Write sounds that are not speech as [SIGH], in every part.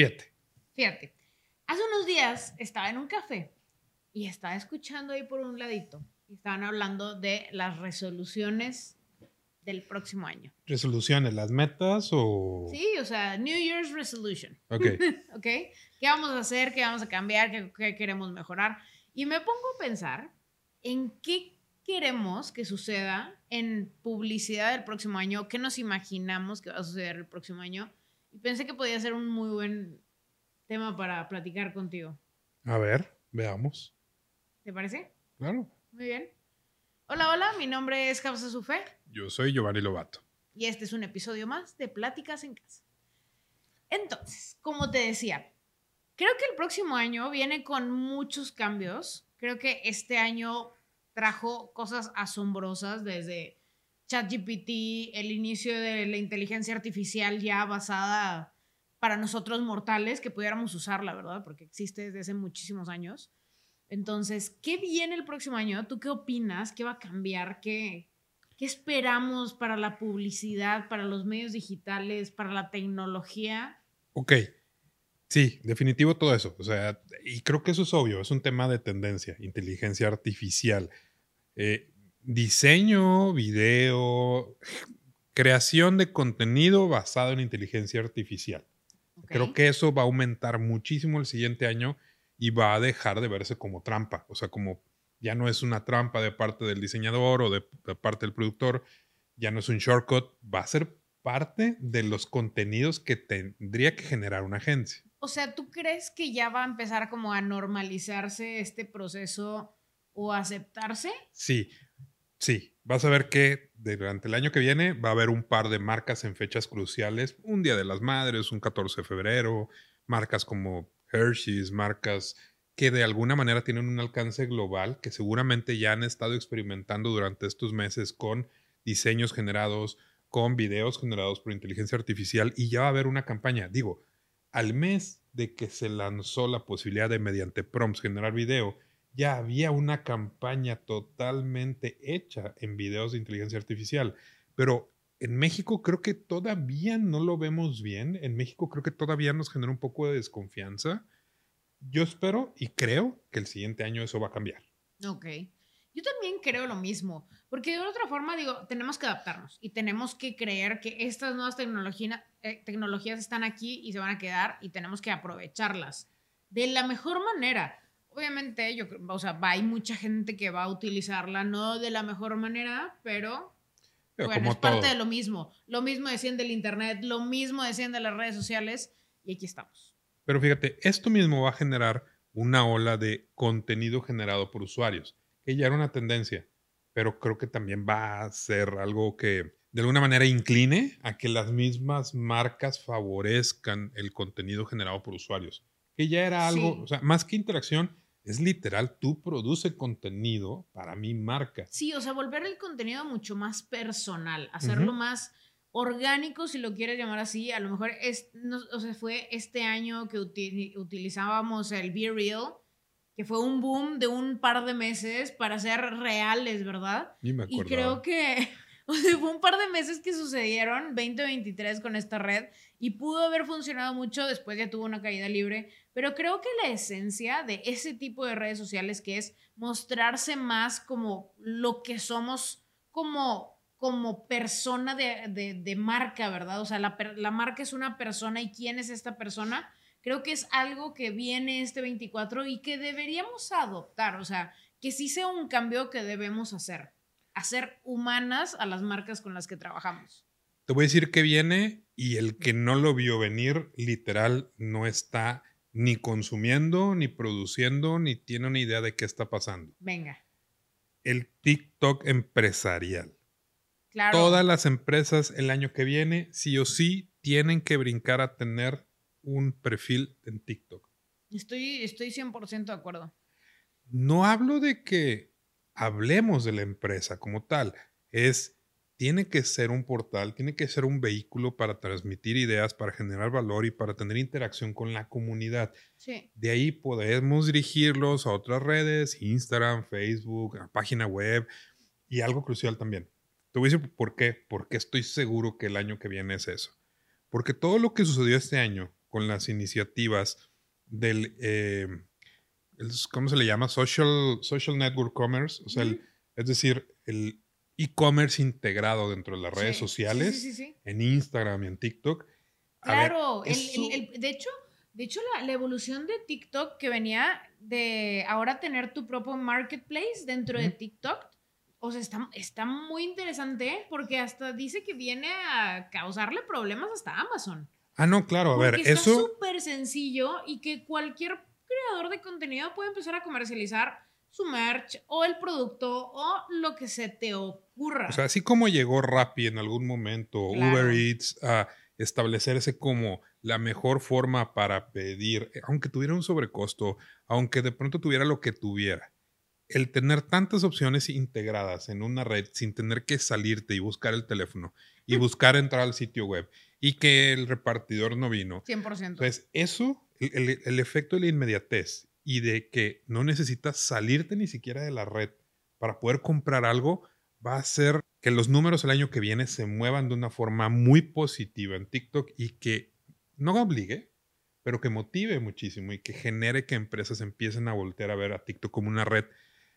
Fíjate. Fíjate. Hace unos días estaba en un café y estaba escuchando ahí por un ladito. Y estaban hablando de las resoluciones del próximo año. ¿Resoluciones, las metas o...? Sí, o sea, New Year's Resolution. Ok. [LAUGHS] ¿Ok? ¿Qué vamos a hacer? ¿Qué vamos a cambiar? ¿Qué, qué queremos mejorar? Y me pongo a pensar en qué queremos que suceda en publicidad del próximo año, qué nos imaginamos que va a suceder el próximo año. Y pensé que podía ser un muy buen tema para platicar contigo. A ver, veamos. ¿Te parece? Claro. Muy bien. Hola, hola, mi nombre es Javsa Sufé Yo soy Giovanni Lobato. y este es un episodio más de Pláticas en Casa. Entonces, como te decía, creo que el próximo año viene con muchos cambios. Creo que este año trajo cosas asombrosas desde ChatGPT, el inicio de la inteligencia artificial ya basada para nosotros mortales, que pudiéramos usarla, ¿verdad? Porque existe desde hace muchísimos años. Entonces, ¿qué viene el próximo año? ¿Tú qué opinas? ¿Qué va a cambiar? ¿Qué, esperamos para la publicidad, para los medios digitales, para la tecnología? Ok. Sí, definitivo todo eso. O sea, y creo que eso es obvio, es un tema de tendencia, inteligencia artificial. Eh, diseño, video, creación de contenido basado en inteligencia artificial. Creo que eso va a aumentar muchísimo el siguiente año y va a dejar de verse como trampa. O sea, como ya no es una trampa de parte del diseñador o de, de parte del productor, ya no es un shortcut, va a ser parte de los contenidos que tendría que generar una agencia. O sea, ¿tú crees que ya va a empezar como a normalizarse este proceso o aceptarse? Sí, sí. Vas a ver que durante el año que viene va a haber un par de marcas en fechas cruciales. Un Día de las Madres, un 14 de febrero, marcas como Hershey's, marcas que de alguna manera tienen un alcance global, que seguramente ya han estado experimentando durante estos meses con diseños generados, con videos generados por inteligencia artificial y ya va a haber una campaña. Digo, al mes de que se lanzó la posibilidad de mediante prompts generar video, ya había una campaña totalmente hecha en videos de inteligencia artificial. Pero en México creo que todavía no lo vemos bien. En México creo que todavía nos genera un poco de desconfianza. Yo espero y creo que el siguiente año eso va a cambiar. Ok. Yo también creo lo mismo, porque de otra forma digo, tenemos que adaptarnos y tenemos que creer que estas nuevas eh, tecnologías están aquí y se van a quedar y tenemos que aprovecharlas de la mejor manera. Obviamente, yo, o sea, va- hay mucha gente que va a utilizarla no de la mejor manera, pero Pero bueno, como es parte de lo mismo. Lo mismo decían del internet, lo mismo decían de las redes sociales y aquí estamos. Pero fíjate, esto mismo va a generar una ola de contenido generado por usuarios, que ya era una tendencia, pero creo que también va a ser algo que de alguna manera incline a que las mismas marcas favorezcan el contenido generado por usuarios, que ya era algo, Sí. o sea, más que interacción, es literal, tú produces contenido para mi marca. Sí, o sea, volver el contenido mucho más personal, hacerlo más orgánico, si lo quieres llamar así. A lo mejor es, no- o sea, fue este año que uti- utilizábamos el Be Real, que fue un boom de un par de meses para ser reales, ¿verdad? Me Y creo que [LAUGHS] fue un par de meses que sucedieron, 2023 con esta red, y pudo haber funcionado mucho, después ya tuvo una caída libre, pero creo que la esencia de ese tipo de redes sociales que es mostrarse más como lo que somos como, como persona de, de- de marca, ¿verdad? O sea, la, la marca es una persona y quién es esta persona. Creo que es algo que viene este 24 y que deberíamos adoptar, o sea, que sí sea un cambio que debemos hacer, hacer humanas a las marcas con las que trabajamos. Te voy a decir que viene y el que no lo vio venir, literal, no está ni consumiendo, ni produciendo, ni tiene una idea de qué está pasando. Venga, El TikTok empresarial. claro. Todas las empresas el año que viene, sí o sí, tienen que brincar a tener un perfil en TikTok. Estoy, estoy 100% de acuerdo. No hablo de que hablemos de la empresa como tal, es tiene que ser un portal, tiene que ser un vehículo para transmitir ideas, para generar valor y para tener interacción con la comunidad. Sí. De ahí podemos dirigirlos a otras redes, Instagram, Facebook, a página web y algo crucial también. Te voy a decir por qué, porque estoy seguro que el año que viene es eso. Porque todo lo que sucedió este año con las iniciativas del, eh, ¿cómo se le llama? Social, social Network Commerce, o sea, es decir, el e-commerce integrado dentro de las redes sociales, en Instagram y en TikTok. claro, de hecho, de hecho la, evolución de TikTok que venía de ahora tener tu propio marketplace dentro de TikTok, o sea, está, está muy interesante porque hasta dice que viene a causarle problemas hasta Amazon. Ah, no, claro, a ver, está eso... súper sencillo y que cualquier creador de contenido puede empezar a comercializar su merch o el producto o lo que se te ocurra. O sea, así como llegó Rappi en algún momento, Uber Eats, a establecerse como la mejor forma para pedir, aunque tuviera un sobrecosto, aunque de pronto tuviera lo que tuviera. El tener tantas opciones integradas en una red sin tener que salirte y buscar el teléfono y buscar entrar al sitio web y que el repartidor no vino. 100%. Pues eso, el, efecto de la inmediatez y de que no necesitas salirte ni siquiera de la red para poder comprar algo, va a hacer que los números el año que viene se muevan de una forma muy positiva en TikTok y que no obligue, pero que motive muchísimo y que genere que empresas empiecen a voltear a ver a TikTok como una red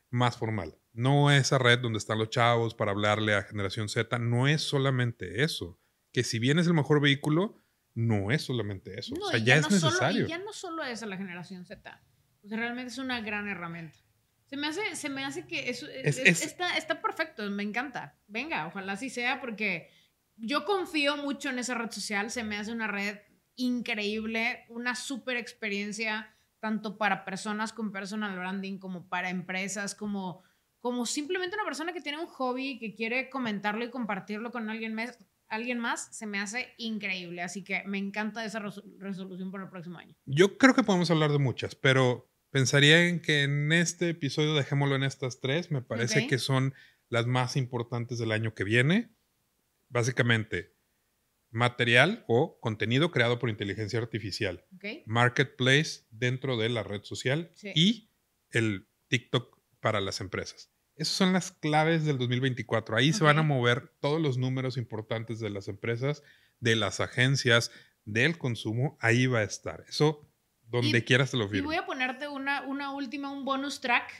más formal. No esa red donde están los chavos para hablarle a generación Z, no es solamente eso. Que si bien es el mejor vehículo, no es solamente eso. o sea, ya, es necesario. ya no solo es a la generación Z o sea, realmente es una gran herramienta. Se me hace, se me hace que eso está, está perfecto, me encanta. Venga, ojalá así sea porque yo confío mucho en esa red social, se me hace una red increíble, una super experiencia tanto para personas con personal branding como para empresas, como, como simplemente una persona que tiene un hobby y que quiere comentarlo y compartirlo con alguien más, alguien más, se me hace increíble. Así que me encanta esa resolución para el próximo año. Yo creo que podemos hablar de muchas, pero Pensaría en que en este episodio dejémoslo en estas tres. Me parece que son las más importantes del año que viene. Básicamente, material o contenido creado por inteligencia artificial. Marketplace dentro de la red social y el TikTok para las empresas. Esas son las claves del 2024. Ahí se van a mover todos los números importantes de las empresas, de las agencias, del consumo. Ahí va a estar. Eso donde quieras te lo firmo. Y voy a ponerte una, una última, un bonus track,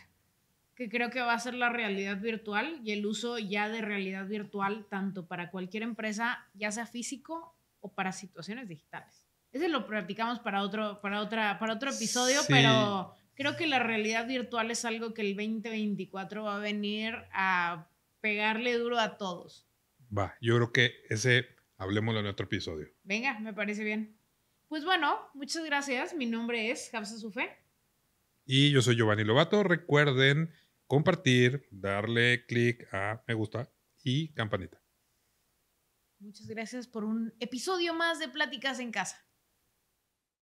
que creo que va a ser la realidad virtual y el uso ya de realidad virtual, tanto para cualquier empresa, ya sea físico o para situaciones digitales. Ese lo practicamos para otro, para otra, para otro episodio, pero creo que la realidad virtual es algo que el 2024 va a venir a pegarle duro a todos. Va, yo creo que ese hablemoslo en otro episodio. Venga, me parece bien. Pues bueno, muchas gracias. Mi nombre es Hafsa Sufe. Y yo soy Giovanni Lobato. Recuerden compartir, darle clic a me gusta y campanita. Muchas gracias por un episodio más de Pláticas en Casa.